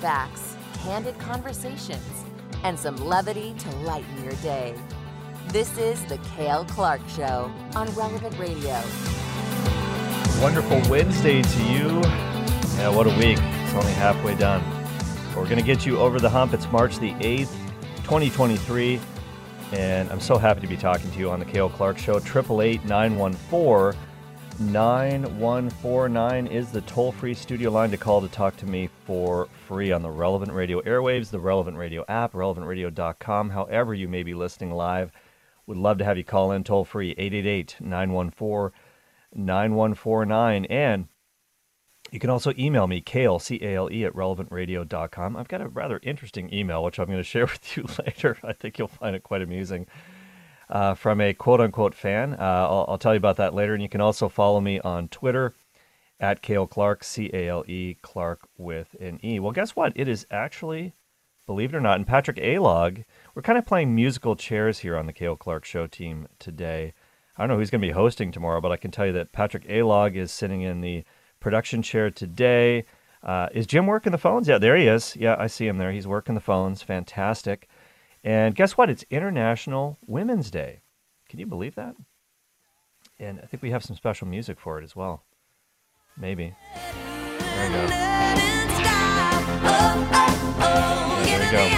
facts, candid conversations, and some levity to lighten your day. This is The Cale Clark Show on Relevant Radio. Wonderful Wednesday to you. Yeah, what a week. It's only halfway done. We're going to get you over the hump. It's March the 8th, 2023. And I'm so happy to be talking to you on the Cale Clark Show. 888 914 9149 is the toll free studio line to call to talk to me for free on the Relevant Radio airwaves, the Relevant Radio app, relevantradio.com, however you may be listening live. Would love to have you call in toll free 888 914 9149. And you can also email me, Cale, C A L E, at relevantradio.com. I've got a rather interesting email, which I'm going to share with you later. I think you'll find it quite amusing. Uh, from a quote unquote fan. Uh, I'll, I'll, tell you about that later. And you can also follow me on Twitter at Cale Clark, C A L E, Clark with an E. Well, guess what? It is actually, believe it or not, and Patrick Alog, we're kind of playing musical chairs here on the Cale Clark Show team today. I don't know who's going to be hosting tomorrow, but I can tell you that Patrick Alog is sitting in the production chair today. Uh, is Jim working the phones? Yeah, there he is. Yeah, I see him there. He's working the phones. Fantastic. And guess what? It's International Women's Day. Can you believe that? And I think we have some special music for it as well. Maybe. There we go. There we go.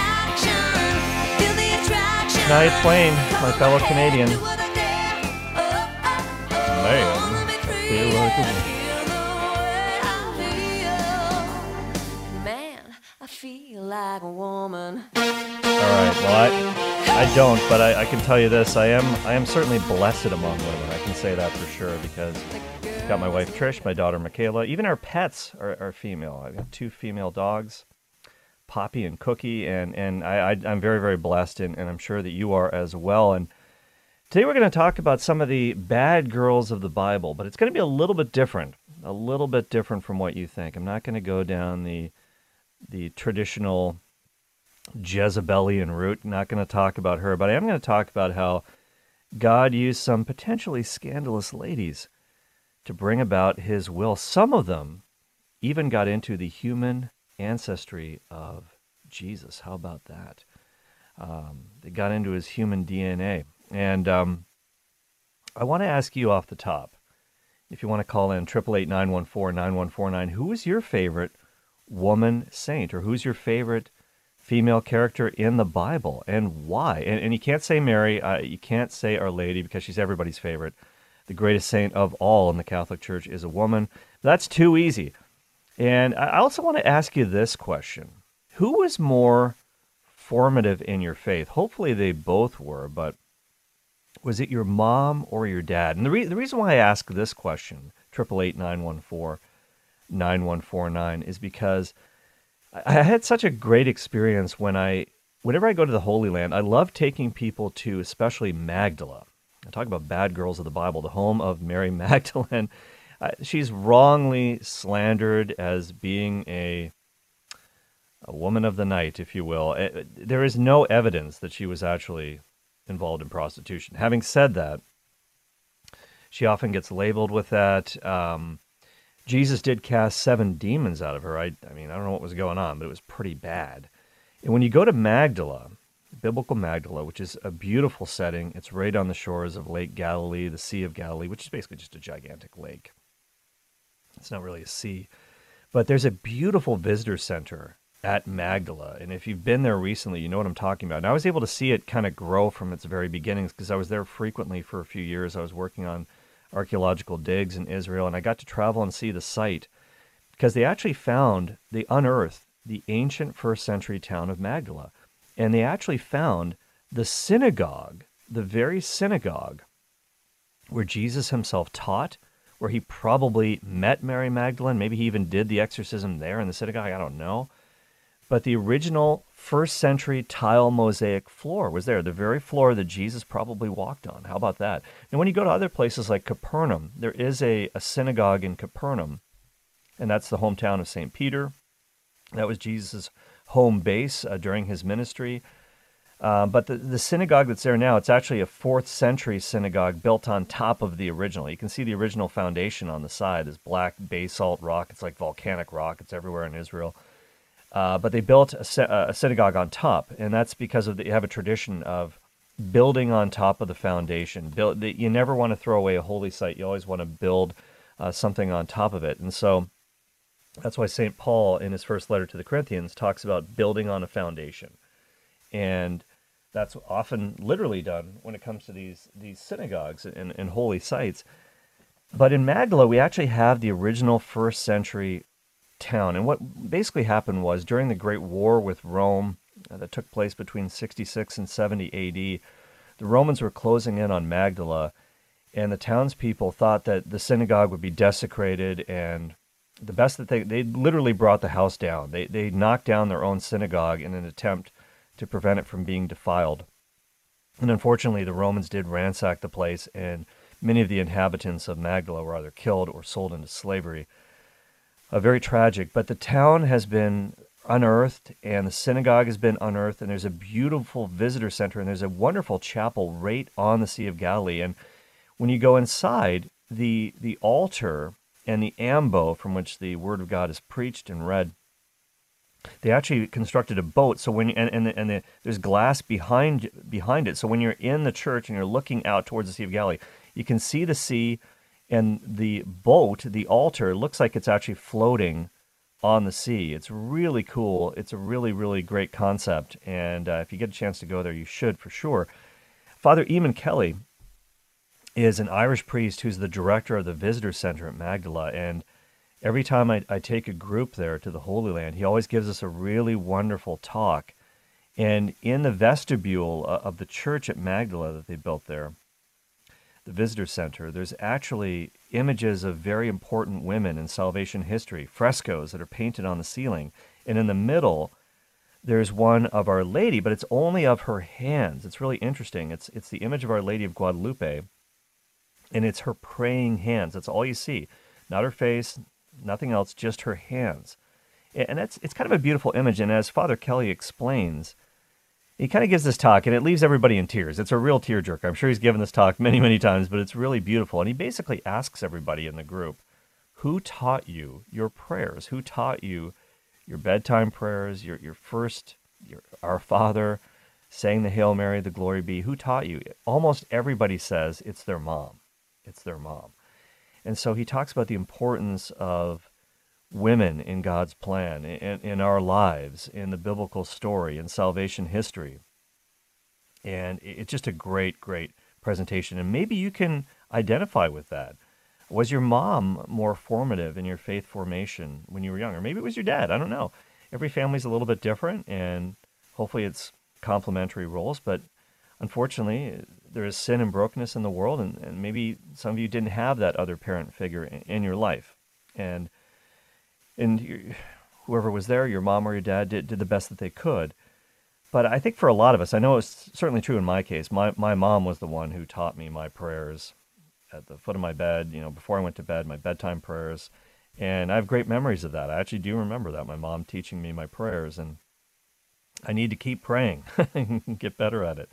Shania Twain, my fellow Canadian. Man, feel like a don't, but I, I can tell you this: I am, I am certainly blessed among women. I can say that for sure because I've got my wife Trish, my daughter Michaela, even our pets are, are female. I've got two female dogs, Poppy and Cookie, and and I, I am very very blessed, and, and I'm sure that you are as well. And today we're going to talk about some of the bad girls of the Bible, but it's going to be a little bit different, a little bit different from what you think. I'm not going to go down the the traditional Jezebelian route. Not going to talk about her, but I am going to talk about how God used some potentially scandalous ladies to bring about his will. Some of them even got into the human ancestry of Jesus. How about that? Um, they got into his human DNA. And um, I want to ask you off the top, if you want to call in 888 914 9149, who is your favorite woman saint, or who's your favorite female character in the Bible, and why? And, and you can't say Mary, uh, you can't say Our Lady because she's everybody's favorite. The greatest saint of all in the Catholic Church is a woman. That's too easy. And I also want to ask you this question Who was more formative in your faith? Hopefully they both were, but was it your mom or your dad? And the, re- the reason why I ask this question, 888 914 9149 is because I had such a great experience when I, whenever I go to the Holy Land, I love taking people to especially Magdala. I talk about bad girls of the Bible, the home of Mary Magdalene. She's wrongly slandered as being a a woman of the night, if you will. Uh, there is no evidence that she was actually involved in prostitution. Having said that, she often gets labeled with that. Um, Jesus did cast seven demons out of her. I, I mean, I don't know what was going on, but it was pretty bad. And when you go to Magdala, biblical Magdala, which is a beautiful setting, it's right on the shores of Lake Galilee, the Sea of Galilee, which is basically just a gigantic lake. It's not really a sea, but there's a beautiful visitor center at Magdala. And if you've been there recently, you know what I'm talking about. And I was able to see it kind of grow from its very beginnings because I was there frequently for a few years. I was working on archaeological digs in Israel, and I got to travel and see the site because they actually found, they unearthed the ancient first century town of Magdala. And they actually found the synagogue, the very synagogue where Jesus himself taught, where he probably met Mary Magdalene. Maybe he even did the exorcism there in the synagogue. I don't know. But the original first century tile mosaic floor was there, the very floor that Jesus probably walked on. How about that? And when you go to other places like Capernaum, there is a, a synagogue in Capernaum, and that's the hometown of St. Peter. That was Jesus' home base uh, during his ministry. Uh, but the, the synagogue that's there now, it's actually a fourth century synagogue built on top of the original. You can see the original foundation on the side, this black basalt rock. It's like volcanic rock, it's everywhere in Israel. Uh, but they built a, a, synagogue on top, and that's because of the, you have a tradition of building on top of the foundation. Build, the, you never want to throw away a holy site. You always want to build uh, something on top of it. And so that's why St. Paul, in his first letter to the Corinthians, talks about building on a foundation. And that's often literally done when it comes to these, these synagogues and, and holy sites. But in Magdala, we actually have the original first century town. And what basically happened was during the Great War with Rome uh, that took place between 66 and 70 AD, the Romans were closing in on Magdala, and the townspeople thought that the synagogue would be desecrated and the best that they they literally brought the house down. They they knocked down their own synagogue in an attempt to prevent it from being defiled. And unfortunately, the Romans did ransack the place, and many of the inhabitants of Magdala were either killed or sold into slavery. Uh, very tragic. But the town has been unearthed, and the synagogue has been unearthed, and there's a beautiful visitor center, and there's a wonderful chapel right on the Sea of Galilee. And when you go inside, the the altar and the ambo from which the word of God is preached and read, they actually constructed a boat. So when and and, the, and the, there's glass behind behind it. So when you're in the church and you're looking out towards the Sea of Galilee, you can see the sea, and the boat, the altar, looks like it's actually floating on the sea. It's really cool. It's a really really great concept, and uh, if you get a chance to go there, you should for sure. Father Eamon Kelly is an Irish priest who's the director of the visitor center at Magdala. And every time I, I take a group there to the Holy Land, he always gives us a really wonderful talk. And in the vestibule uh, of the church at Magdala that they built there, the visitor center, there's actually images of very important women in salvation history, frescoes that are painted on the ceiling. And in the middle, there's one of Our Lady, but it's only of her hands. It's really interesting. It's, it's the image of Our Lady of Guadalupe and it's her praying hands. That's all you see. Not her face, nothing else, just her hands. And that's it's kind of a beautiful image. And as Father Kelly explains, he kind of gives this talk and it leaves everybody in tears. It's a real tearjerker. I'm sure he's given this talk many, many times, but it's really beautiful. And he basically asks everybody in the group, who taught you your prayers? Who taught you your bedtime prayers, your, your first, your Our Father, saying the Hail Mary, the Glory Be? Who taught you? Almost everybody says it's their mom it's their mom. And so he talks about the importance of women in God's plan, in, in our lives, in the biblical story, in salvation history. And it's just a great, great presentation. And maybe you can identify with that. Was your mom more formative in your faith formation when you were younger? Maybe it was your dad. I don't know. Every family's a little bit different, and hopefully it's complementary roles. But unfortunately, there is sin and brokenness in the world, and, and maybe some of you didn't have that other parent figure in, in your life, and and whoever was there, your mom or your dad, did, did the best that they could. But I think for a lot of us, I know it's certainly true in my case. My my mom was the one who taught me my prayers at the foot of my bed. You know, before I went to bed, my bedtime prayers, and I have great memories of that. I actually do remember that my mom teaching me my prayers, and I need to keep praying and get better at it.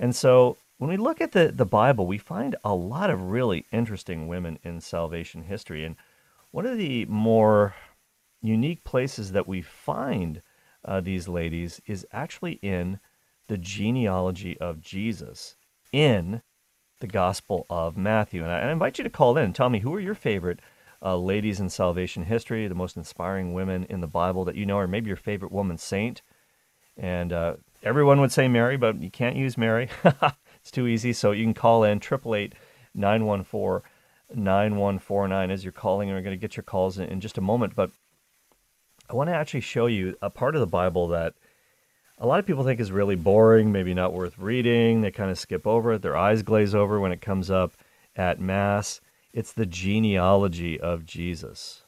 And so when we look at the, the Bible, we find a lot of really interesting women in salvation history. And one of the more unique places that we find uh, these ladies is actually in the genealogy of Jesus in the Gospel of Matthew. And I, I invite you to call in and tell me who are your favorite uh, ladies in salvation history, the most inspiring women in the Bible that you know, or maybe your favorite woman saint. And uh, everyone would say Mary, but you can't use Mary. It's too easy. So you can call in 888 914 9149 as you're calling, and we're going to get your calls in, in just a moment. But I want to actually show you a part of the Bible that a lot of people think is really boring, maybe not worth reading. They kind of skip over it, their eyes glaze over when it comes up at Mass. It's the genealogy of Jesus.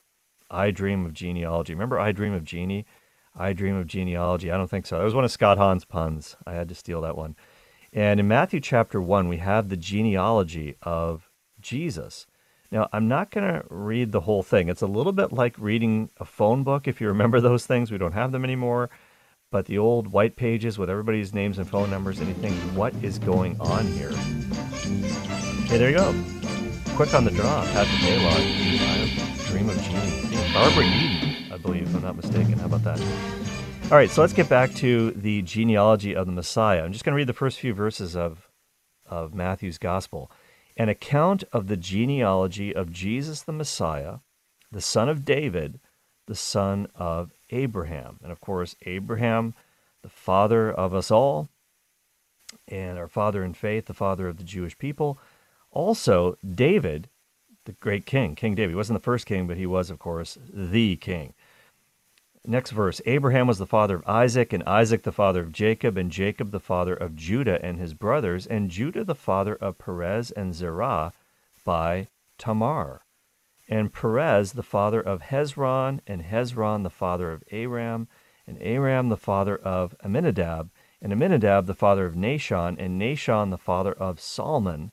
I Dream of Genealogy. Remember I Dream of Genie? I Dream of Genealogy. I don't think so. That was one of Scott Hahn's puns. I had to steal that one. And in Matthew chapter 1, we have the genealogy of Jesus. Now, I'm not going to read the whole thing. It's a little bit like reading a phone book, if you remember those things. We don't have them anymore. But the old white pages with everybody's names and phone numbers, think, what is going on here? Okay, there you go. Quick on the draw, Patrick Gaylord, Dream of Genie. Barbara Eden, I believe, if I'm not mistaken. How about that? All right, so let's get back to the genealogy of the Messiah. I'm just going to read the first few verses of, of Matthew's Gospel. An account of the genealogy of Jesus the Messiah, the son of David, the son of Abraham. And of course, Abraham, the father of us all, and our father in faith, the father of the Jewish people. Also, David, the great king, King David. He wasn't the first king, but he was, of course, the king. Next verse Abraham was the father of Isaac, and Isaac the father of Jacob, and Jacob the father of Judah and his brothers, and Judah the father of Perez and Zerah by Tamar, and Perez the father of Hezron, and Hezron the father of Aram, and Aram the father of Amminadab, and Amminadab the father of Nahshon, and Nahshon the father of Salmon,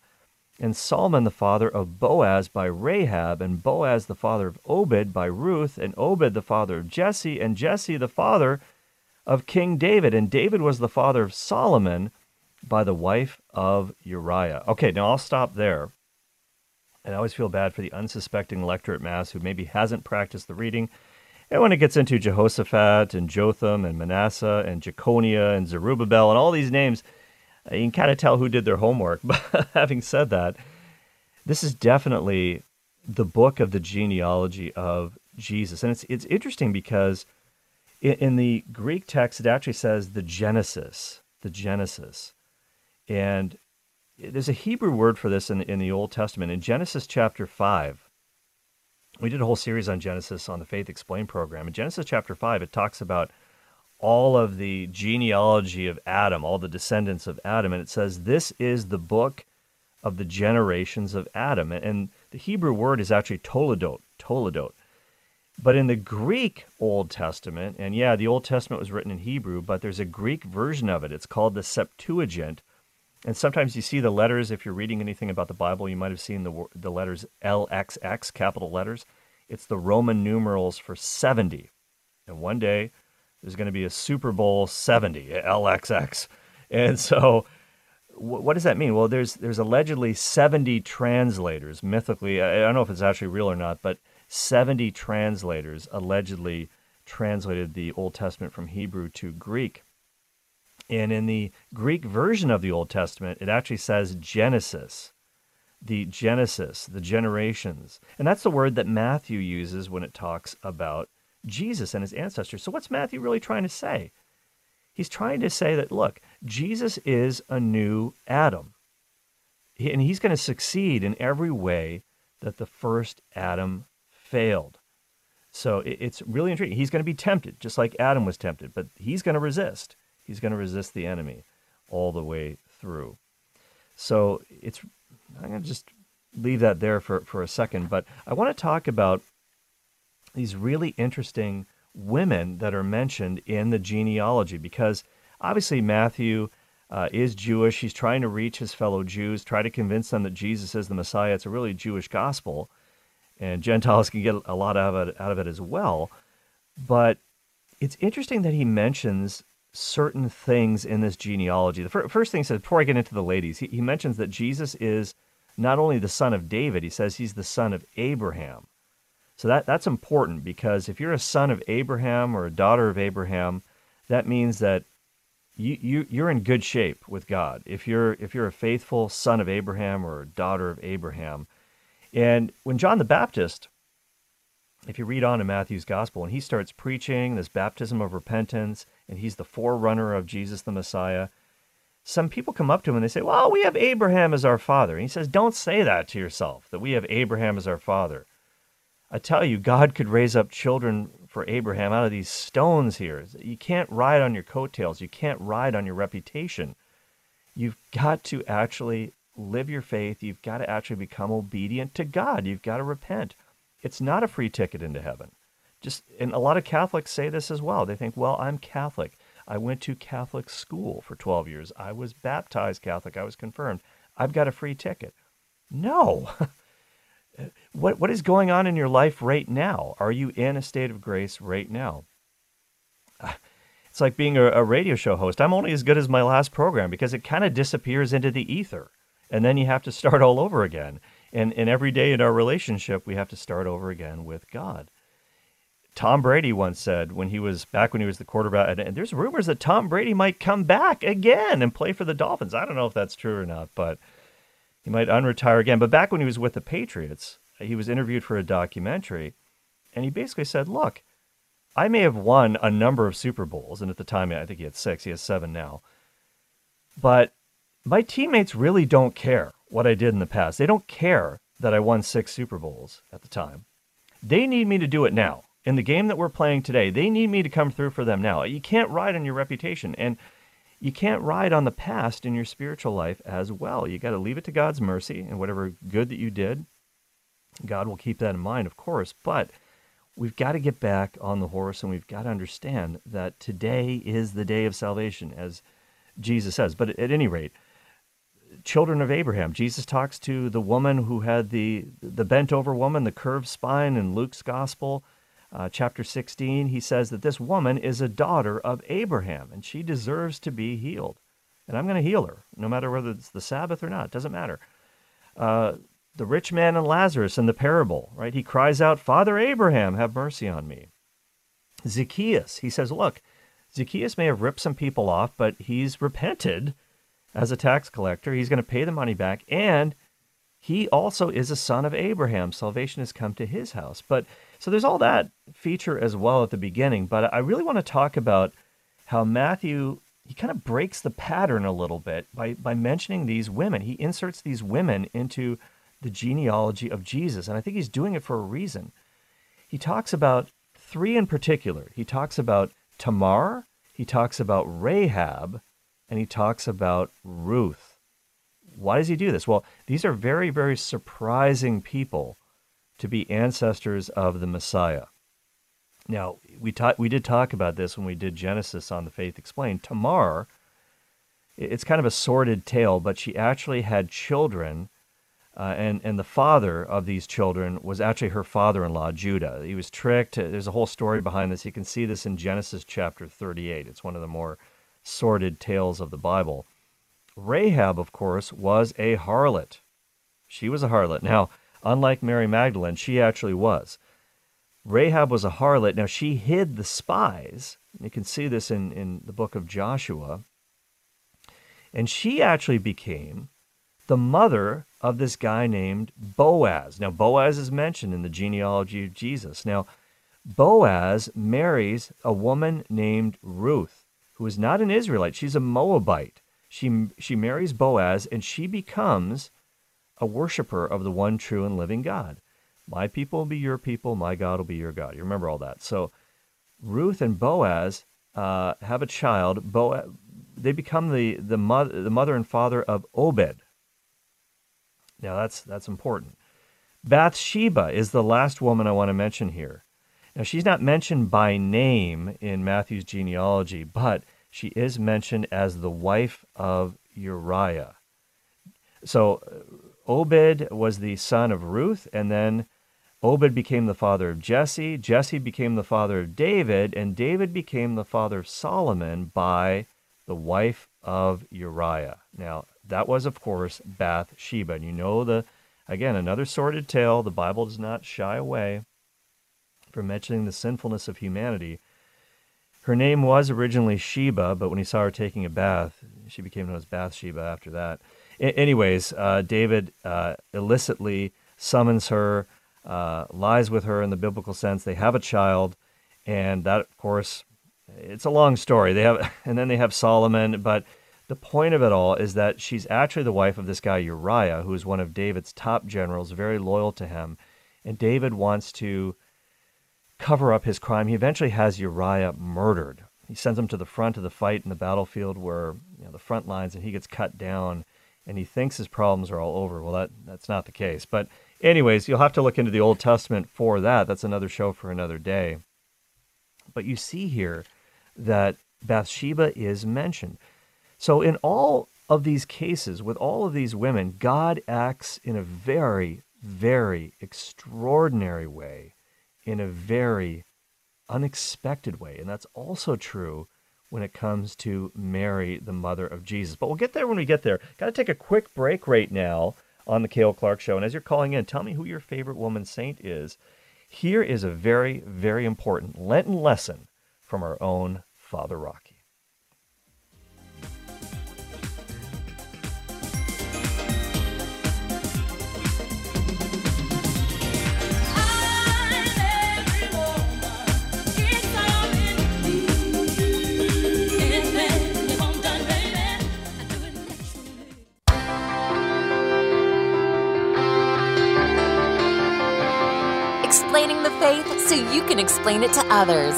and Solomon the father of Boaz by Rahab, and Boaz the father of Obed by Ruth, and Obed the father of Jesse, and Jesse the father of King David, and David was the father of Solomon by the wife of Uriah. Okay, now I'll stop there. And I always feel bad for the unsuspecting lector at Mass who maybe hasn't practiced the reading. And when it gets into Jehoshaphat and Jotham and Manasseh and Jeconiah and Zerubbabel and all these names, Uh, you can kind of tell who did their homework. But having said that, this is definitely the book of the genealogy of Jesus. And it's, it's interesting because in, in the Greek text, it actually says the Genesis, the Genesis. And there's a Hebrew word for this in, in the Old Testament. In Genesis chapter 5, we did a whole series on Genesis on the Faith Explained program. In Genesis chapter 5, it talks about all of the genealogy of Adam, all the descendants of Adam. And it says, This is the book of the generations of Adam. And the Hebrew word is actually toledot, toledot. But in the Greek Old Testament, and yeah, the Old Testament was written in Hebrew, but there's a Greek version of it. It's called the Septuagint. And sometimes you see the letters, if you're reading anything about the Bible, you might have seen the, the letters LXX, capital letters. It's the Roman numerals for 70. And one day, there's going to be a Super Bowl 70 LXX. And so what does that mean? Well, there's there's allegedly 70 translators mythically. I don't know if it's actually real or not, but 70 translators allegedly translated the Old Testament from Hebrew to Greek. And in the Greek version of the Old Testament, it actually says Genesis, the Genesis, the generations. And that's the word that Matthew uses when it talks about Jesus and his ancestors. So, what's Matthew really trying to say? He's trying to say that, look, Jesus is a new Adam. And he's going to succeed in every way that the first Adam failed. So it's really intriguing. He's going to be tempted, just like Adam was tempted, but he's going to resist. He's going to resist the enemy all the way through. So it's, I'm going to just leave that there for, for a second, but I want to talk about these really interesting women that are mentioned in the genealogy because obviously Matthew uh, is Jewish. He's trying to reach his fellow Jews, try to convince them that Jesus is the Messiah. It's a really Jewish gospel, and Gentiles can get a lot out of it, out of it as well. But it's interesting that he mentions certain things in this genealogy. The fir- first thing he says, before I get into the ladies, he, he mentions that Jesus is not only the son of David, he says he's the son of Abraham. So that, that's important because if you're a son of Abraham or a daughter of Abraham, that means that you, you, you're in good shape with God. If you're, if you're a faithful son of Abraham or a daughter of Abraham. And when John the Baptist, if you read on in Matthew's gospel, and he starts preaching this baptism of repentance, and he's the forerunner of Jesus the Messiah, some people come up to him and they say, Well, we have Abraham as our father. And he says, Don't say that to yourself, that we have Abraham as our father. I tell you, God could raise up children for Abraham out of these stones here. You can't ride on your coattails. You can't ride on your reputation. You've got to actually live your faith. You've got to actually become obedient to God. You've got to repent. It's not a free ticket into heaven. Just and a lot of Catholics say this as well. They think, "Well, I'm Catholic. I went to Catholic school for 12 years. I was baptized Catholic. I was confirmed. I've got a free ticket." No. what, what is going on in your life right now? Are you in a state of grace right now? It's like being a, a radio show host. I'm only as good as my last program because it kind of disappears into the ether. And then you have to start all over again. And, and every day in our relationship, we have to start over again with God. Tom Brady once said when he was back when he was the quarterback, and there's rumors that Tom Brady might come back again and play for the Dolphins. I don't know if that's true or not, but he might unretire again. But back when he was with the Patriots, he was interviewed for a documentary, and he basically said, Look, I may have won a number of Super Bowls, and at the time I think he had six, he has seven now. But my teammates really don't care what I did in the past. They don't care that I won six Super Bowls at the time. They need me to do it now. In the game that we're playing today, they need me to come through for them now. You can't ride on your reputation and you can't ride on the past in your spiritual life as well. You got to leave it to God's mercy and whatever good that you did, God will keep that in mind, of course. But we've got to get back on the horse and we've got to understand that today is the day of salvation, as Jesus says. But at any rate, children of Abraham. Jesus talks to the woman who had the the bent over woman, the curved spine in Luke's gospel, uh, chapter 16. He says that this woman is a daughter of Abraham and she deserves to be healed. And I'm going to heal her, no matter whether it's the Sabbath or not. It doesn't matter. Uh, the rich man and Lazarus in the parable, right? He cries out, Father Abraham, have mercy on me. Zacchaeus, he says, Look, Zacchaeus may have ripped some people off, but he's repented as a tax collector. He's going to pay the money back, and he also is a son of Abraham. Salvation has come to his house. But so there's all that feature as well at the beginning. But I really want to talk about how Matthew he kind of breaks the pattern a little bit by by mentioning these women. He inserts these women into the genealogy of Jesus, and I think he's doing it for a reason. He talks about three in particular. He talks about Tamar, he talks about Rahab, and he talks about Ruth. Why does he do this? Well, these are very, very surprising people to be ancestors of the Messiah. Now, we, ta- we did talk about this when we did Genesis on the Faith Explained. Tamar, it's kind of a sordid tale, but she actually had children, uh, and, and the father of these children was actually her father in law, Judah. He was tricked. There's a whole story behind this. You can see this in Genesis chapter 38. It's one of the more sordid tales of the Bible. Rahab, of course, was a harlot. She was a harlot. Now, unlike Mary Magdalene, she actually was. Rahab was a harlot. Now, she hid the spies. You can see this in, in the book of Joshua. And she actually became the mother of this guy named Boaz. Now, Boaz is mentioned in the genealogy of Jesus. Now, Boaz marries a woman named Ruth who is not an Israelite. She's a Moabite. She, she marries Boaz and she becomes a worshiper of the one true and living God. My people will be your people, my God will be your God. You remember all that. So Ruth and Boaz uh, have a child. Boaz, they become the, the, mother, the mother and father of Obed. Now that's, that's important. Bathsheba is the last woman I want to mention here. Now, she's not mentioned by name in Matthew's genealogy, but she is mentioned as the wife of Uriah. So, uh, Obed was the son of Ruth, and then Obed became the father of Jesse. Jesse became the father of David, and David became the father of Solomon by the wife of Uriah. Now, that was, of course, Bathsheba. And you know the, again, another sordid tale. The Bible does not shy away from mentioning the sinfulness of humanity. Her name was originally Sheba, but when he saw her taking a bath, she became known as Bathsheba after that. Anyways, uh, David uh, illicitly summons her, uh, lies with her in the biblical sense. They have a child, and that, of course, it's a long story. They have, and then they have Solomon. But the point of it all is that she's actually the wife of this guy Uriah, who is one of David's top generals, very loyal to him. And David wants to cover up his crime. He eventually has Uriah murdered. He sends him to the front of the fight in the battlefield where you know, the front lines, and he gets cut down. And he thinks his problems are all over. Well, that that's not the case. But anyways, you'll have to look into the Old Testament for that. That's another show for another day. But you see here that Bathsheba is mentioned. So in all of these cases, with all of these women, God acts in a very, very extraordinary way in a very unexpected way. And that's also true when it comes to Mary, the mother of Jesus. But we'll get there when we get there. Got to take a quick break right now on the Cale Clark Show. And as you're calling in, tell me who your favorite woman saint is. Here is a very, very important Lenten lesson from our own Father Rocky. So you can explain it to others.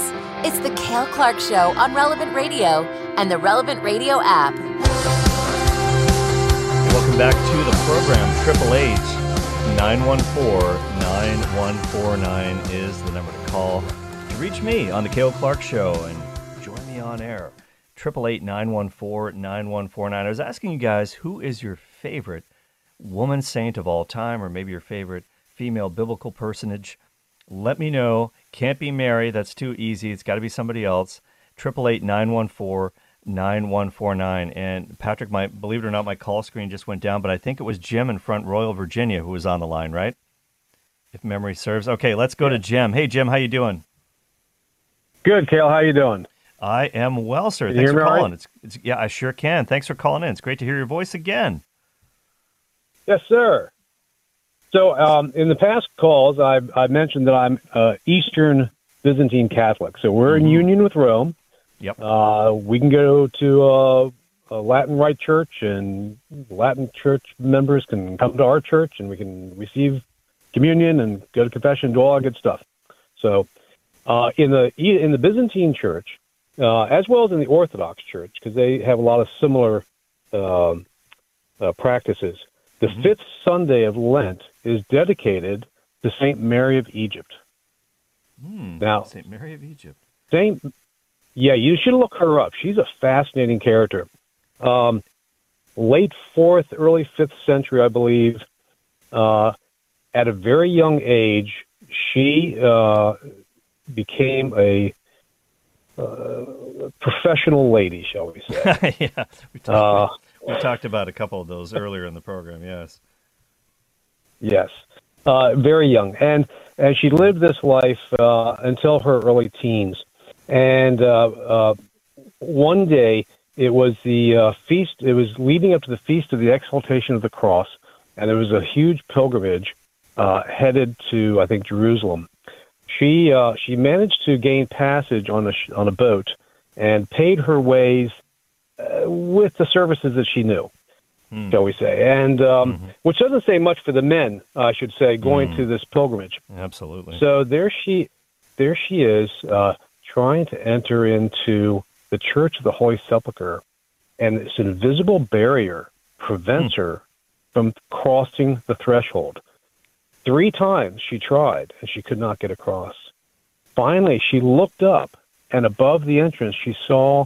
It's the Cale Clark Show on Relevant Radio and the Relevant Radio app. Welcome back to the program. Triple eight nine one four nine one four nine is the number to call to reach me on the Cale Clark Show and join me on air. Triple eight nine one four nine one four nine. I was asking you guys who is your favorite woman saint of all time, or maybe your favorite female biblical personage. Let me know. Can't be Mary. That's too easy. It's got to be somebody else. Triple eight nine one four nine one four nine. And Patrick, my believe it or not, my call screen just went down, but I think it was Jim in Front Royal, Virginia, who was on the line, right? If memory serves. Okay, let's go to Jim. Hey, Jim, how you doing? Good, Cale. How you doing? I am well, sir. Can Thanks for hear me all calling. right? It's, it's yeah, I sure can. Thanks for calling in. It's great to hear your voice again. Yes, sir. So, um, in the past calls, I, I mentioned that I'm uh, Eastern Byzantine Catholic. So we're in union with Rome. Yep. Uh, we can go to uh, a Latin Rite Church, and Latin Church members can come to our church, and we can receive communion and go to confession, do all that good stuff. So, uh, in the in the Byzantine Church, uh, as well as in the Orthodox Church, because they have a lot of similar um, uh, practices. The fifth Sunday of Lent is dedicated to Saint Mary of Egypt. Hmm. Now- St. Mary of Egypt. Saint, yeah, you should look her up. She's a fascinating character. Um, late fourth, early fifth century, I believe. Uh, at a very young age, she uh, became a uh, professional lady, shall we say? yeah, we talked, Uh, we talked about a couple of those earlier in the program. Yes. Yes, uh, very young, and and she lived this life uh, until her early teens. And uh, uh, one day, it was the uh, feast. It was leading up to the feast of the Exaltation of the Cross, and there was a huge pilgrimage uh, headed to, I think, Jerusalem. She she managed to gain passage on a on a boat and paid her ways with the services that she knew shall we say, and um, which doesn't say much for the men, I should say, going to this pilgrimage. Absolutely. So there she, there she is, uh, trying to enter into the Church of the Holy Sepulchre, and this invisible barrier prevents her from crossing the threshold. Three times she tried, and she could not get across. Finally, she looked up, and above the entrance, she saw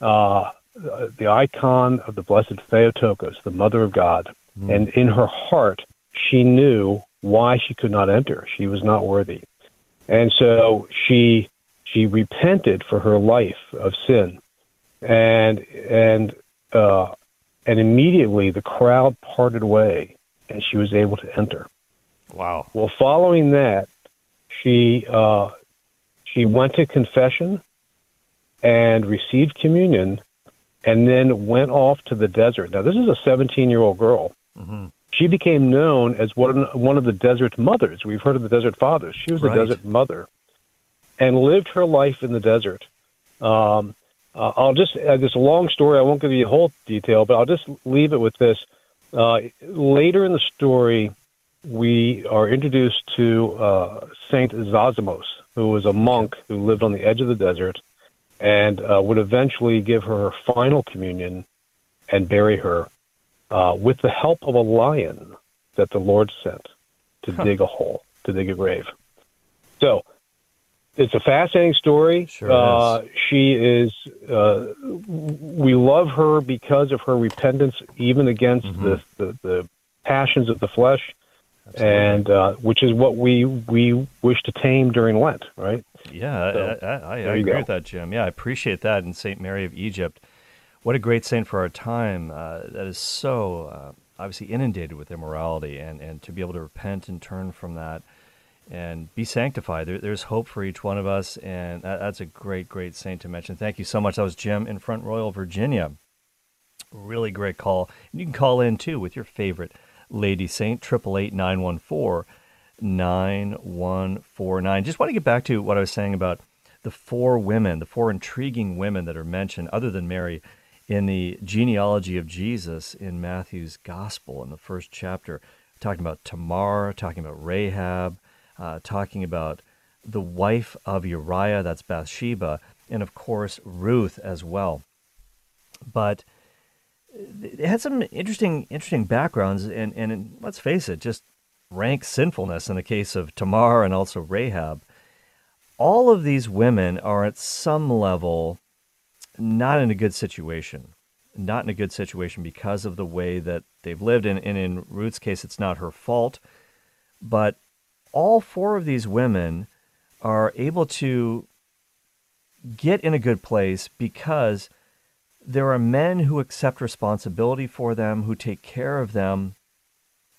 uh, uh, the icon of the Blessed Theotokos, the Mother of God. And in her heart, she knew why she could not enter. She was not worthy. And so she she repented for her life of sin. And and uh, and immediately the crowd parted away and she was able to enter. wow. Well, following that, she uh, she went to confession and received communion, and then went off to the desert. Now, this is a 17 year old girl. She became known as one one of the desert mothers. We've heard of the desert fathers. She was Right. a desert mother, and lived her life in the desert. Um, uh, I'll just uh, this is a long story. I won't give you the whole detail, but I'll just leave it with this. Uh, later in the story, we are introduced to uh, Saint Zosimos, who was a monk who lived on the edge of the desert, and uh, would eventually give her her final communion and bury her uh, with the help of a lion that the Lord sent to dig a hole, to dig a grave. So it's a fascinating story. Sure uh, She is. Uh, we love her because of her repentance, even against the, the the passions of the flesh, and uh, which is what we we wish to tame during Lent, right? Yeah, So, I, I, I agree go. with that, Jim. Yeah, I appreciate that. And St. Mary of Egypt, what a great saint for our time. Uh, that is so uh, obviously inundated with immorality, and, and to be able to repent and turn from that and be sanctified. There, there's hope for each one of us, and that, that's a great, great saint to mention. Thank you so much. That was Jim in Front Royal, Virginia. Really great call. And you can call in too with your favorite lady saint, 888 914 9149. Just want to get back to what I was saying about the four women, the four intriguing women that are mentioned, other than Mary, in the genealogy of Jesus in Matthew's Gospel in the first chapter. Talking about Tamar, talking about Rahab, uh, talking about the wife of Uriah, that's Bathsheba, and of course Ruth as well. But it had some interesting, interesting backgrounds, and, and let's face it, just rank sinfulness in the case of Tamar and also Rahab. All of these women are at some level not in a good situation. Not in a good situation because of the way that they've lived. And, and in Ruth's case, it's not her fault. But all four of these women are able to get in a good place because there are men who accept responsibility for them, who take care of them,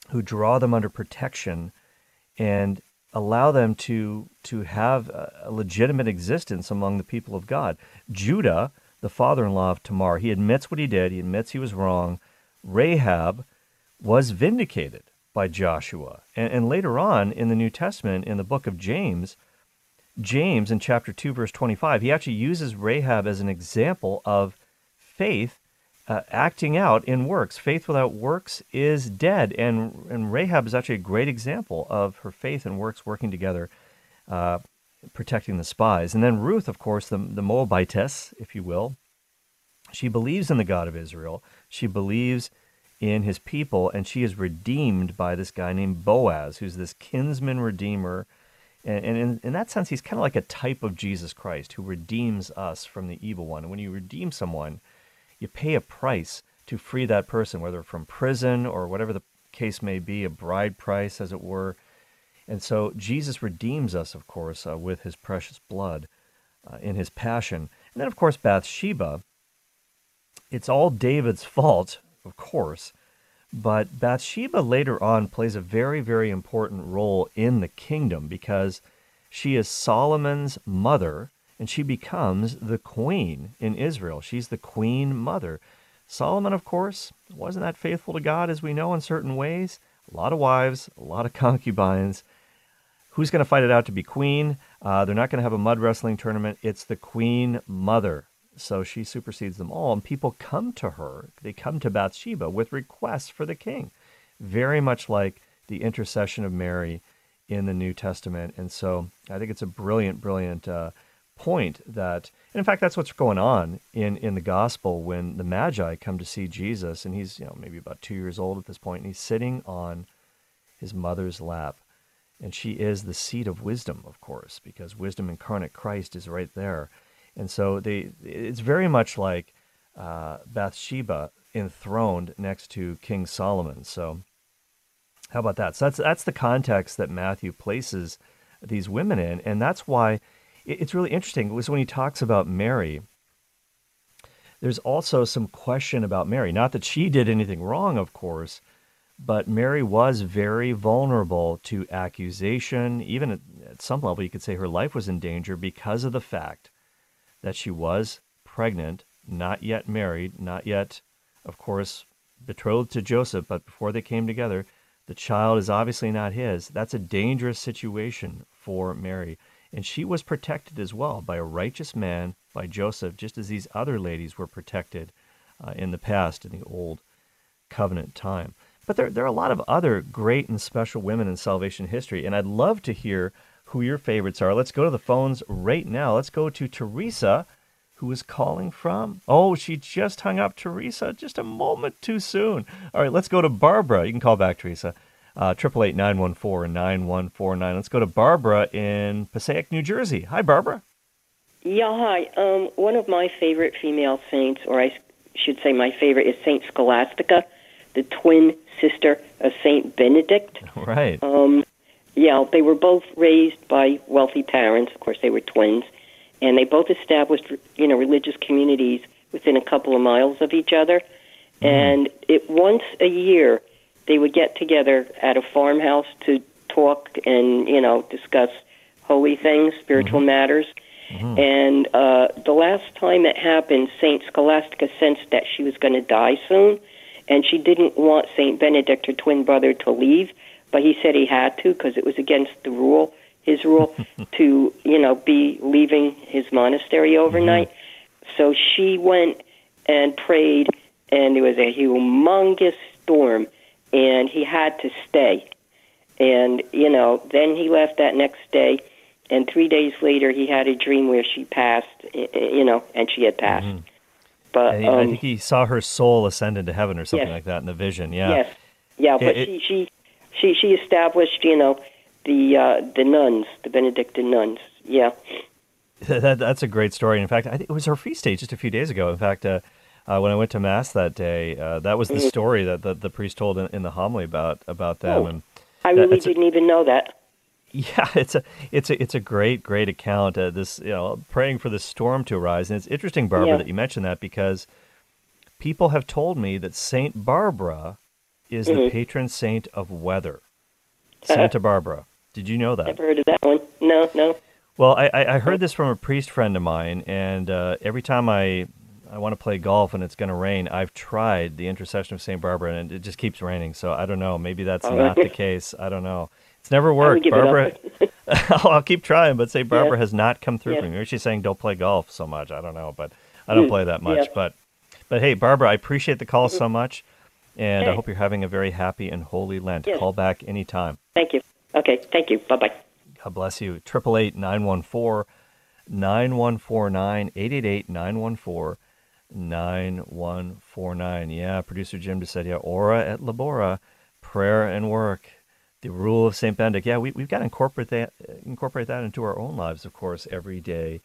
who draw them under protection, and allow them to to have a legitimate existence among the people of God. Judah, the father-in-law of Tamar, he admits what he did. He admits he was wrong. Rahab was vindicated by Joshua. And, and later on in the New Testament, in the book of James, James in chapter 2, verse 25, he actually uses Rahab as an example of faith uh, acting out in works. Faith without works is dead. And, and Rahab is actually a great example of her faith and works working together, uh, protecting the spies. And then Ruth, of course, the, the Moabitess, if you will, she believes in the God of Israel. She believes in his people, and she is redeemed by this guy named Boaz, who's this kinsman redeemer. And, and in, in that sense, he's kind of like a type of Jesus Christ who redeems us from the evil one. And when you redeem someone, you pay a price to free that person, whether from prison or whatever the case may be, a bride price, as it were. And so Jesus redeems us, of course, uh, with his precious blood uh, in his passion. And then, of course, Bathsheba. It's all David's fault of course. But Bathsheba later on plays a very, very important role in the kingdom because she is Solomon's mother and she becomes the queen in Israel. She's the queen mother. Solomon, of course, wasn't that faithful to God as we know in certain ways. A lot of wives, a lot of concubines. Who's going to fight it out to be queen? Uh, they're not going to have a mud wrestling tournament. It's the queen mother. So she supersedes them all, and people come to her. They come to Bathsheba with requests for the king, very much like the intercession of Mary in the New Testament. And so I think it's a brilliant, brilliant uh, point that, and in fact, that's what's going on in, in the gospel when the Magi come to see Jesus, and he's you know maybe about two years old at this point, and he's sitting on his mother's lap. And she is the seat of wisdom, of course, because wisdom incarnate Christ is right there. And so they, it's very much like uh, Bathsheba enthroned next to King Solomon. So how about that? So that's that's the context that Matthew places these women in, and that's why it's really interesting. Was when he talks about Mary. There's also some question about Mary. Not that she did anything wrong, of course, but Mary was very vulnerable to accusation. Even at, at some level, you could say her life was in danger because of the fact that she was pregnant, not yet married, not yet, of course, betrothed to Joseph, but before they came together, the child is obviously not his. That's a dangerous situation for Mary. And she was protected as well by a righteous man, by Joseph, just as these other ladies were protected uh, in the past, in the old covenant time. But there, there are a lot of other great and special women in salvation history, and I'd love to hear who your favorites are. Let's go to the phones right now. Let's go to Teresa, who is calling from. Oh, she just hung up, Teresa, just a moment too soon. All right, let's go to Barbara. You can call back, Teresa. Uh, triple eight nine one four nine one four nine. Let's go to Barbara in Passaic, New Jersey. Hi, Barbara. Yeah, hi. Um, one of my favorite female saints, or I should say my favorite, is Saint Scholastica, the twin sister of Saint Benedict. Right. Um, yeah, they were both raised by wealthy parents. Of course, they were twins, and they both established, you know, religious communities within a couple of miles of each other. Mm. And it once a year, they would get together at a farmhouse to talk and you know discuss holy things, spiritual mm-hmm. matters. Mm-hmm. And uh, the last time it happened, Saint Scholastica sensed that she was going to die soon, and she didn't want Saint Benedict, her twin brother, to leave. But he said he had to because it was against the rule, his rule, to you know be leaving his monastery mm-hmm. overnight. So she went and prayed, and there was a humongous storm, and he had to stay. And, you know, then he left that next day, and three days later he had a dream where she passed, you know, and she had passed. But, And he- I um, think he saw her soul ascend into heaven or something Yes. like that in the vision. Yeah. yes, yeah, but It- she, she, she, she established, you know, the uh, the nuns, the Benedictine nuns. Yeah, that, that's a great story. In fact, I think it was her feast day just a few days ago. In fact, uh, uh, when I went to mass that day, uh, that was the Mm-hmm. story that the, the priest told in, in the homily about about them. Oh. And I really didn't even know that. yeah, it's a it's a it's a great great account. Uh, this you know praying for the storm to arise, and it's interesting, Barbara, Yeah. that you mentioned that because people have told me that Saint Barbara is the Mhm. patron saint of weather. Uh-huh. Santa Barbara. Did you know that? Never heard of that one. No, no. Well, I, I I heard this from a priest friend of mine, and uh, every time I I want to play golf and it's going to rain, I've tried the intercession of Saint Barbara, and it just keeps raining. So I don't know. Maybe that's Oh. not the case. I don't know. It's never worked, give it up. Barbara. I'll keep trying, but Saint Barbara Yeah. has not come through Yeah. for me. Maybe she's saying don't play golf so much. I don't know, but I don't Mm, play that much. yeah. Mm-hmm. But but hey, Barbara, I appreciate the call so much, and I hope you're having a very happy and holy Lent. Yes. Call back anytime. Thank you. Okay, thank you. Bye bye. God bless you. 888 914 9149 888 914 9149. Yeah, producer Jim just said, yeah, ora et labora, prayer and work, the rule of St. Benedict. Yeah, we, we've got to incorporate that, incorporate that into our own lives, of course, every day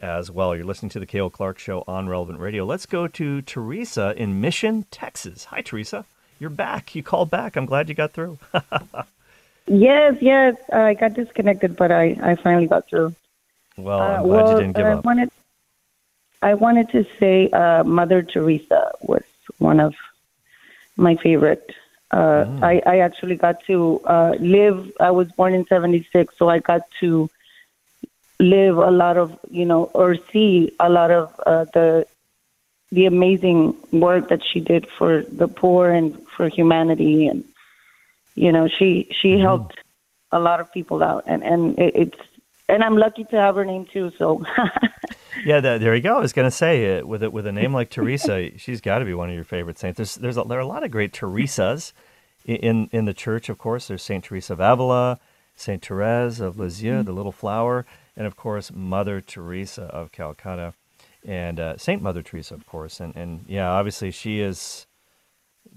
as well. You're listening to the Cale Clark Show on Relevant Radio. Let's go to Teresa in Mission, Texas. Hi, Teresa. You're back. You called back. I'm glad you got through. Yes, yes. I got disconnected, but I, I finally got through. well, Uh, I'm glad well, you didn't give I up. wanted, I wanted to say uh, Mother Teresa was one of my favorite. Uh, Mm. I, I actually got to uh, live. I was born in '76, so I got to live a lot of, you know, or see a lot of uh, the the amazing work that she did for the poor and for humanity, and you know, she she Mm-hmm. helped a lot of people out, and and it, it's and I'm lucky to have her name too. So Yeah, that, there you go. I was going to say uh, with a, with a name like Teresa, she's got to be one of your favorite saints. There's there's a, there are a lot of great Teresas in in the church. Of course, there's Saint Teresa of Avila, Saint Therese of Lisieux, the Little Flower, and of course Mother Teresa of Calcutta, and uh, Saint Mother Teresa, of course. And and yeah, obviously she is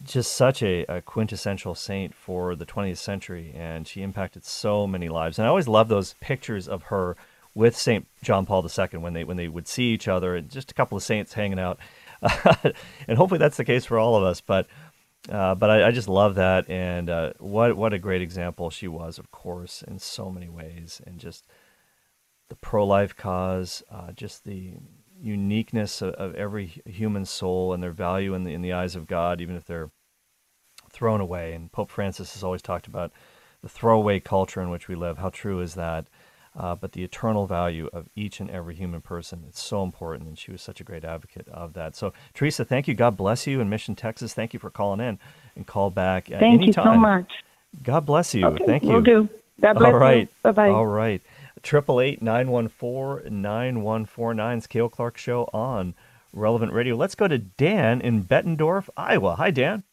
just such a, a quintessential saint for the 20th century, and she impacted so many lives. And I always love those pictures of her with Saint John Paul II when they when they would see each other, and just a couple of saints hanging out. and hopefully that's the case for all of us. But uh, but I, I just love that, and uh, what what a great example she was, of course, in so many ways, and just the pro-life cause, uh, just the uniqueness of, of every human soul and their value in the in the eyes of God, even if they're thrown away. And Pope Francis has always talked about the throwaway culture in which we live. How true is that? Uh, but the eternal value of each and every human person. It's so important, and she was such a great advocate of that. So, Teresa, thank you. God bless you in Mission, Texas. Thank you for calling in and call back at thank any you so time. much. God bless you. Okay, thank you. Will do. God bless All right. Bye bye. All right. Triple eight nine one four nine one four nine. Scale Clark Show on Relevant Radio. Let's go to Dan in Bettendorf, Iowa. Hi, Dan.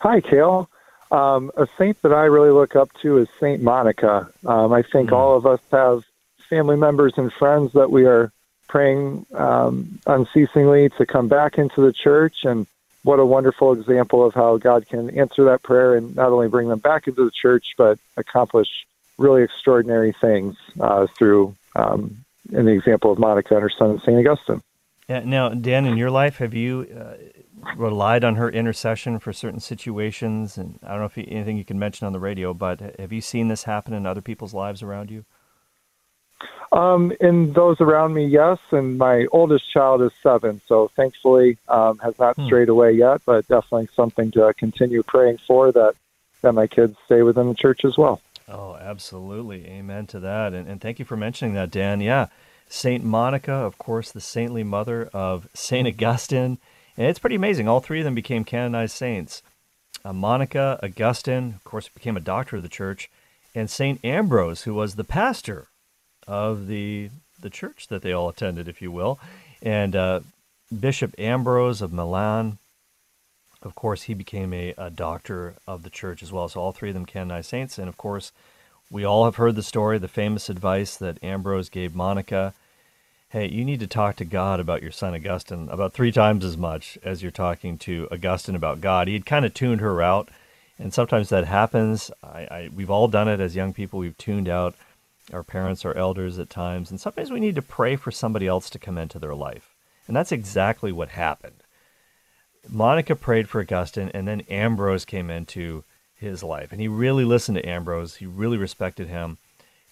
Hi, Cale. Um, a saint that I really look up to is Saint Monica. Um, I think Hmm. all of us have family members and friends that we are praying um, unceasingly to come back into the church. And what a wonderful example of how God can answer that prayer and not only bring them back into the church, but accomplish really extraordinary things uh, through, um, in the example of Monica and her son, St. Augustine. Yeah, now, Dan, in your life, have you uh, relied on her intercession for certain situations? And I don't know if you, anything you can mention on the radio, but have you seen this happen in other people's lives around you? Um, in those around me, yes. And my oldest child is seven, so thankfully um, has not Hmm. strayed away yet, but definitely something to continue praying for that that my kids stay within the church as well. Oh, absolutely. Amen to that. And, and thank you for mentioning that, Dan. Yeah. Saint Monica, of course, the saintly mother of Saint Augustine. And it's pretty amazing. All three of them became canonized saints. Uh, Monica, Augustine, of course, became a doctor of the church, and Saint Ambrose, who was the pastor of the the church that they all attended, if you will. And uh, Bishop Ambrose of Milan, of course, he became a, a doctor of the church as well. So all three of them canonized saints. And of course, we all have heard the story, the famous advice that Ambrose gave Monica. Hey, you need to talk to God about your son Augustine about three times as much as you're talking to Augustine about God. He had kind of tuned her out, and sometimes that happens. I, I, we've all done it as young people. We've tuned out our parents, our elders at times, and sometimes we need to pray for somebody else to come into their life. And that's exactly what happened. Monica prayed for Augustine, and then Ambrose came into his life. And he really listened to Ambrose, he really respected him.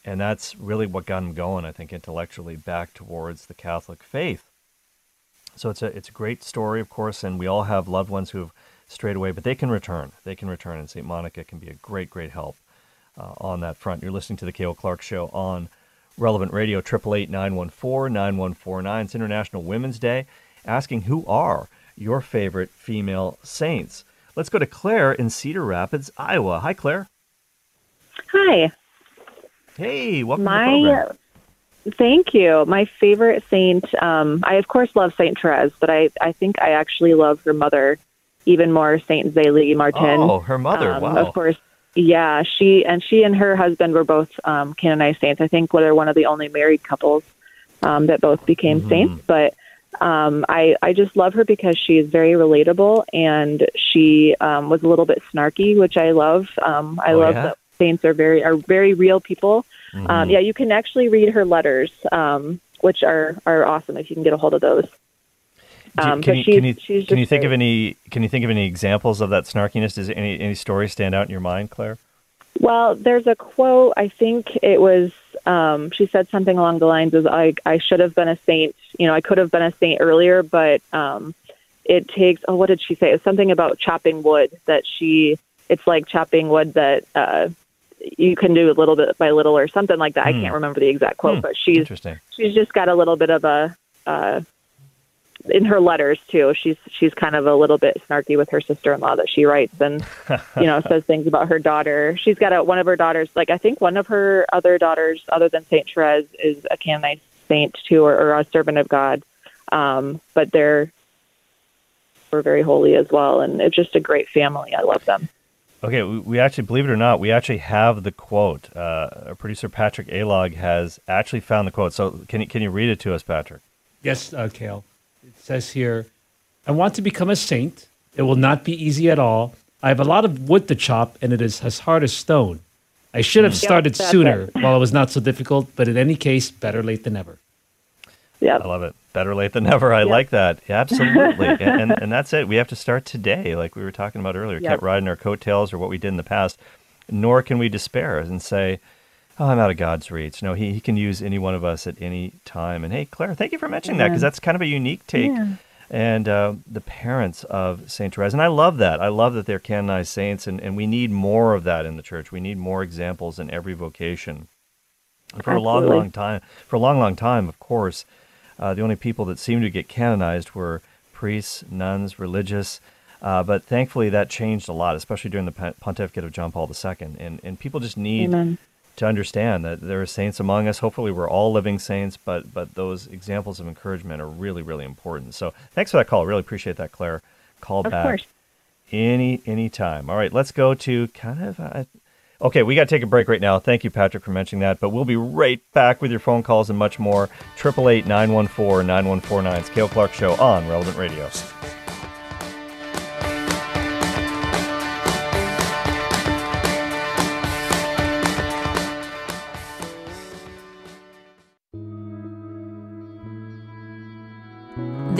And that's really what got him going, I think, intellectually back towards the Catholic faith. So it's a, it's a great story, of course, and we all have loved ones who have strayed away, but they can return. They can return, and St. Monica can be a great, great help uh, on that front. You're listening to the Cale Clark Show on Relevant Radio, 888 914 9149. It's International Women's Day, asking who are your favorite female saints. Let's go to Claire in Cedar Rapids, Iowa. Hi, Claire. Hi. Hey, welcome My, to the program. Thank you. My favorite saint, um, I of course love Saint Therese, but I, I think I actually love her mother even more, Saint Zélie Martin. Oh, her mother. Um, wow. Of course, yeah. She and she and her husband were both um, canonized saints. I think they're one of the only married couples um, that both became Mhm. saints. But um, I I just love her because she is very relatable and she um, was a little bit snarky, which I love. Um, I Oh, love yeah? that saints are very are very real people. Um, Mhm. yeah, you can actually read her letters, um, which are are awesome if you can get a hold of those. Um, can, you, can you she's can you think of any can you think of any examples of that snarkiness? Does any any stories stand out in your mind, Claire? Well, there's a quote. I think it was. Um, she said something along the lines of, "I I should have been a saint. You know, I could have been a saint earlier, but um, it takes." Oh, what did she say? It was something about chopping wood. That she. It's like chopping wood that uh, you can do a little bit by little or something like that. I Hmm. can't remember the exact quote, Hmm. but she's Interesting. she's just got a little bit of a. Uh, in her letters too, she's she's kind of a little bit snarky with her sister-in-law that she writes, and you know says things about her daughter. She's got a, one of her daughters, like I think one of her other daughters, other than Saint Therese, is a canonized saint too, or, or a servant of God. Um, but they're we're very holy as well, and it's just a great family. I love them. Okay, we, we actually, believe it or not, we actually have the quote. Uh, our producer Patrick Alog has actually found the quote. So can you, can you read it to us, Patrick? Yes, uh, Cale. It says here, I want to become a saint. It will not be easy at all. I have a lot of wood to chop, and it is as hard as stone. I should have started that's sooner it. while it was not so difficult, but in any case, better late than never. Yeah, I love it. Better late than never. I like that. Yeah, absolutely. and, and that's it. We have to start today, like we were talking about earlier. Yep. Can't ride in our coattails or what we did in the past. Nor can we despair and say, "Oh, I'm out of God's reach." No, He He can use any one of us at any time. And hey, Claire, thank you for mentioning that because that's kind of a unique take. And uh, the parents of Saint Therese, and I love that. I love that they're canonized saints, and, and we need more of that in the church. We need more examples in every vocation. And for a long, long time, for a long, long time, of course, uh, the only people that seemed to get canonized were priests, nuns, religious. Uh, but thankfully, that changed a lot, especially during the pontificate of John Paul II. And, and people just need Amen. to understand that there are saints among us. Hopefully, we're all living saints, but but those examples of encouragement are really, really important. So thanks for that call. Really appreciate that, Claire. Call Of back course. any any time. All right, let's go to kind of. Uh, okay, we got to take a break right now. Thank you, Patrick, for mentioning that. But we'll be right back with your phone calls and much more. 888 914 9149. Scale Clark Show on Relevant Radio.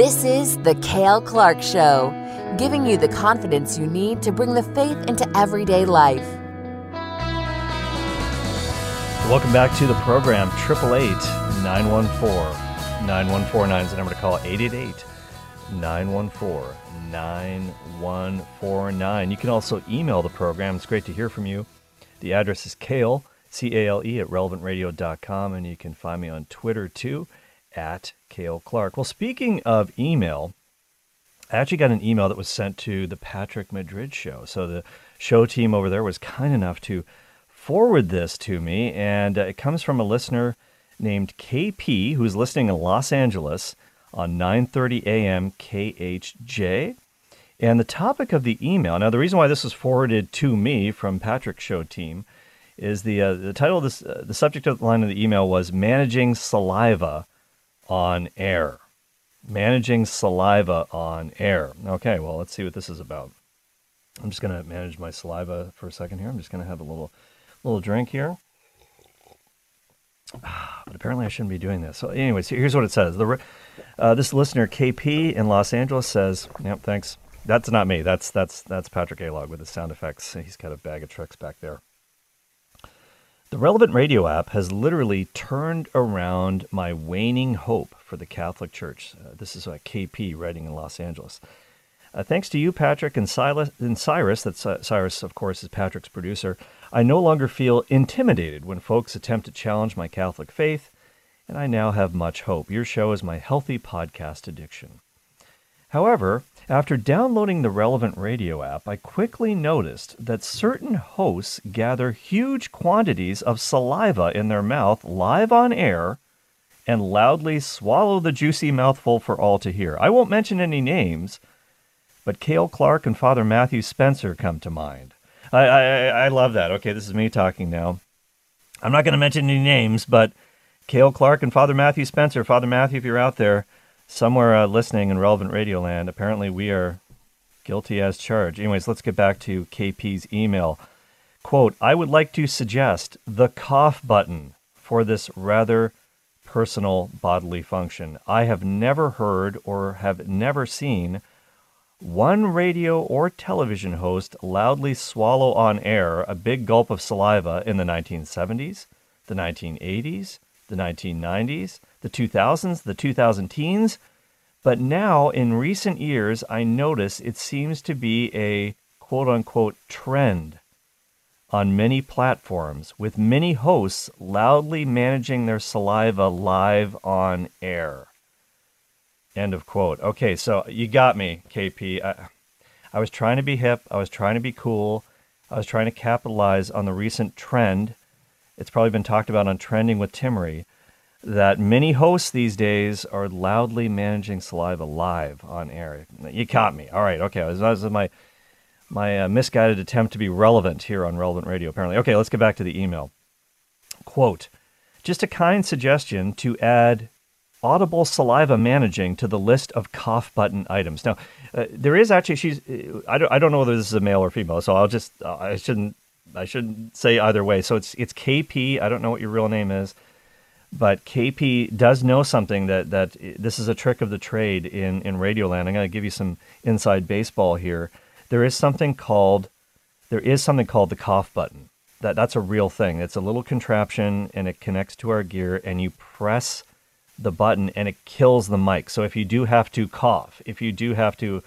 This is The Cale Clark Show, giving you the confidence you need to bring the faith into everyday life. Welcome back to the program. Triple eight nine one four nine one four nine is the number to call. 888 914 9149. You can also email the program. It's great to hear from you. The address is Cale, C A L E, at relevantradio.com, and you can find me on Twitter too, at Cale Clark. Well, speaking of email, I actually got an email that was sent to the Patrick Madrid show. So the show team over there was kind enough to forward this to me, and uh, it comes from a listener named KP who's listening in Los Angeles on 9:30 a.m. KHJ. And the topic of the email. Now, the reason why this was forwarded to me from Patrick's show team is the uh, the title of this uh, the subject of the line of the email was managing saliva on air. Managing saliva on air. Okay, well, let's see what this is about. I'm just going to manage my saliva for a second here. I'm just going to have a little little drink here. But apparently, I shouldn't be doing this. So, anyways, here's what it says. The uh, this listener KP in Los Angeles says, "Yep, thanks. That's not me. That's that's that's Patrick Alog with his sound effects. He's got a bag of tricks back there." The Relevant Radio app has literally turned around my waning hope for the Catholic Church. Uh, this is a uh, KP writing in Los Angeles. Uh, thanks to you, Patrick, and, Silas, and Cyrus, that's uh, Cyrus, of course, is Patrick's producer, I no longer feel intimidated when folks attempt to challenge my Catholic faith, and I now have much hope. Your show is my healthy podcast addiction. However, after downloading the relevant radio app, I quickly noticed that certain hosts gather huge quantities of saliva in their mouth live on air and loudly swallow the juicy mouthful for all to hear. I won't mention any names, but Cale Clark and Father Matthew Spencer come to mind. I, I, I love that. Okay, this is me talking now. I'm not going to mention any names, but Cale Clark and Father Matthew Spencer. Father Matthew, if you're out there somewhere uh, listening in relevant radio land, apparently we are guilty as charged. Anyways, let's get back to KP's email. Quote, I would like to suggest the cough button for this rather personal bodily function. I have never heard or have never seen one radio or television host loudly swallow on air a big gulp of saliva in the 1970s, the 1980s, the 1990s, the 2000s, the 2000 teens. But now, in recent years, I notice it seems to be a quote unquote trend on many platforms, with many hosts loudly managing their saliva live on air. End of quote. Okay, so you got me, KP. I, I was trying to be hip. I was trying to be cool. I was trying to capitalize on the recent trend. It's probably been talked about on Trending with Timmerie that many hosts these days are loudly managing saliva live on air. You caught me. All right. Okay. That was my my uh, misguided attempt to be relevant here on Relevant Radio. Apparently. Okay. Let's get back to the email. Quote: Just a kind suggestion to add audible saliva managing to the list of cough button items. Now, uh, there is actually she's I don't, I don't know whether this is a male or female, so I'll just uh, I shouldn't I shouldn't say either way. So it's it's KP. I don't know what your real name is, but KP does know something that that this is a trick of the trade in in Radioland. I'm going to give you some inside baseball here. There is something called there is something called the cough button. That that's a real thing. It's a little contraption and it connects to our gear and you press the button and it kills the mic. So if you do have to cough, if you do have to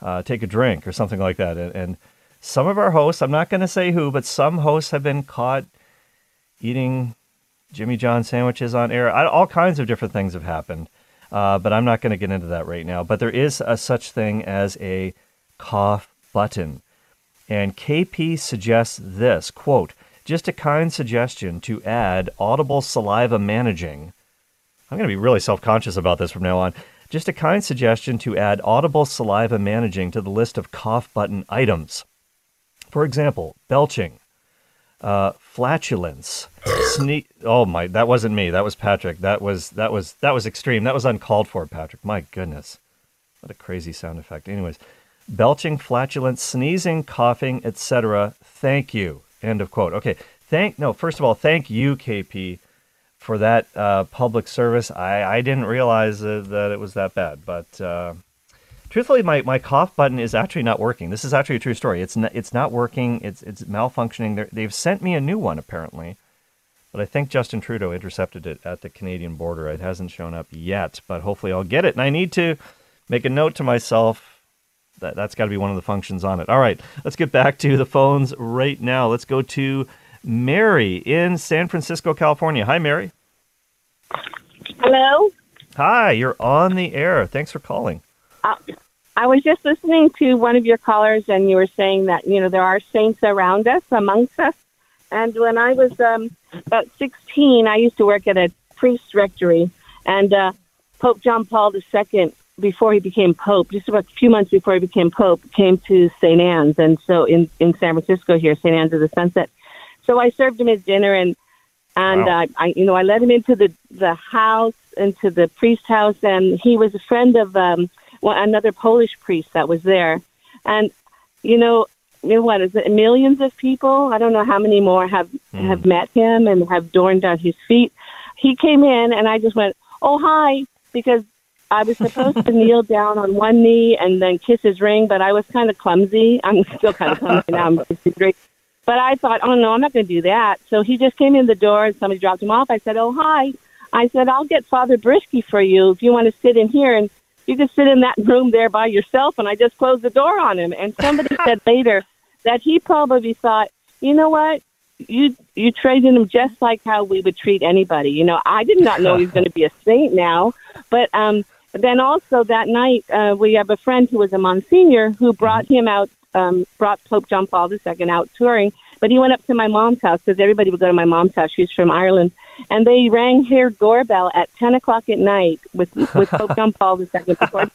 uh, take a drink or something like that, and, and some of our hosts, I'm not going to say who, but some hosts have been caught eating Jimmy John sandwiches on air. I, all kinds of different things have happened, uh, but I'm not going to get into that right now. But there is a such thing as a cough button. And KP suggests this quote, just a kind suggestion to add audible saliva managing I'm going to be really self conscious about this from now on. Just a kind suggestion to add audible saliva managing to the list of cough button items. For example, belching, uh, flatulence, sneeze. Oh my, that wasn't me. That was Patrick. That was that was that was extreme. That was uncalled for, Patrick. My goodness, what a crazy sound effect. Anyways, belching, flatulence, sneezing, coughing, etc. Thank you. End of quote. Okay. Thank no. First of all, thank you, KP, for that uh, public service. I, I didn't realize uh, that it was that bad, but uh, truthfully, my, my cough button is actually not working. This is actually a true story. It's not, it's not working. It's it's malfunctioning. They're, they've sent me a new one apparently, but I think Justin Trudeau intercepted it at the Canadian border. It hasn't shown up yet, but hopefully I'll get it. And I need to make a note to myself. That, that's got to be one of the functions on it. All right, let's get back to the phones right now. Let's go to Mary in San Francisco, California. Hi, Mary. Hello. Hi, you're on the air. Thanks for calling. Uh, I was just listening to one of your callers, and you were saying that you know there are saints around us, amongst us. And when I was um, about 16, I used to work at a priest rectory, and uh, Pope John Paul II, before he became Pope, just about a few months before he became Pope, came to St. Anne's, and so in in San Francisco here, St. Anne's of the Sunset. So I served him his dinner, and and Wow. uh, I, you know, I led him into the the house, into the priest house, and he was a friend of um, one, another Polish priest that was there, and you know, you know what is it? Millions of people. I don't know how many more have have met him and have adorned at his feet. He came in, and I just went, "Oh hi," because I was supposed to kneel down on one knee and then kiss his ring, but I was kind of clumsy. I'm still kind of clumsy now. I'm 63. But I thought, oh no, I'm not going to do that. So he just came in the door and somebody dropped him off. I said, oh hi. I said, I'll get Father Brisky for you if you want to sit in here and you can sit in that room there by yourself. And I just closed the door on him. And somebody said later that he probably thought, you know what? You you treated him just like how we would treat anybody. You know, I did not know he was going to be a saint now, but um, then also that night uh, we have a friend who was a Monsignor who brought him out, um, brought Pope John Paul II out touring. But he went up to my mom's house because everybody would go to my mom's house. She's from Ireland, and they rang her doorbell at ten o'clock at night with with Pope John Paul II. before-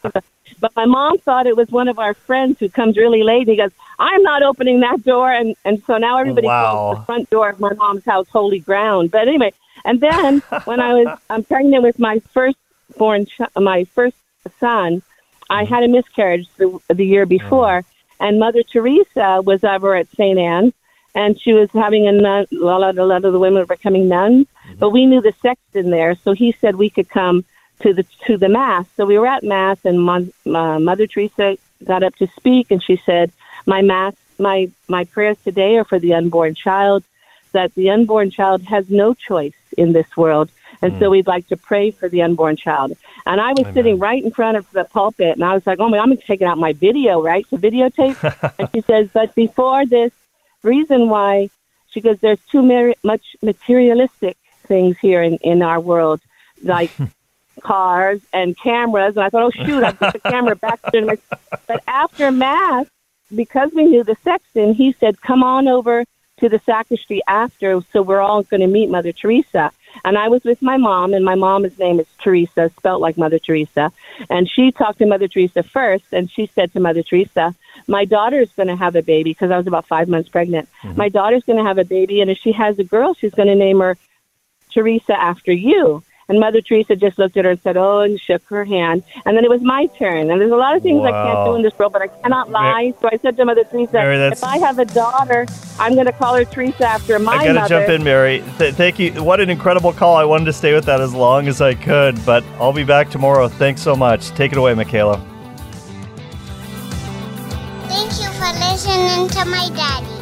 But my mom thought it was one of our friends who comes really late. He goes, "I'm not opening that door," and and so now everybody Wow. calls the front door of my mom's house holy ground. But anyway, and then when I was I'm pregnant with my firstborn, ch- my first son, I had a miscarriage the, the year before, and Mother Teresa was over at St. Anne, and she was having a nun. A lot, a lot of the women were becoming nuns, but we knew the sexton there, so he said we could come to the to the mass. So we were at mass, and Mon, uh, Mother Teresa got up to speak, and she said, "My mass, my my prayers today are for the unborn child." That the unborn child has no choice in this world, and so hmm. we'd like to pray for the unborn child. And I was sitting right in front of the pulpit, and I was like, "Oh my, I'm taking out my video, right, to videotape." and she says, "But before this, reason why," she goes, "There's too mar- much materialistic things here in in our world, like." cars and cameras and I thought, oh shoot, I put the camera back my but after mass, because we knew the sexton, he said, Come on over to the sacristy after so we're all gonna meet Mother Teresa. And I was with my mom and my mom's name is Teresa, spelt like Mother Teresa. And she talked to Mother Teresa first and she said to Mother Teresa, My daughter's gonna have a baby because I was about five months pregnant. Mm-hmm. My daughter's gonna have a baby and if she has a girl, she's gonna name her Teresa after you. And Mother Teresa just looked at her and said, Oh, and shook her hand. And then it was my turn. And there's a lot of things I can't do in this world, but I cannot lie. So I said to Mother Teresa, Mary, if I have a daughter, I'm going to call her Teresa after my mother." I gotta mother. jump in, Mary. Th- thank you. What an incredible call. I wanted to stay with that as long as I could, but I'll be back tomorrow. Thanks so much. Take it away, Michaela. Thank you for listening to my daddy.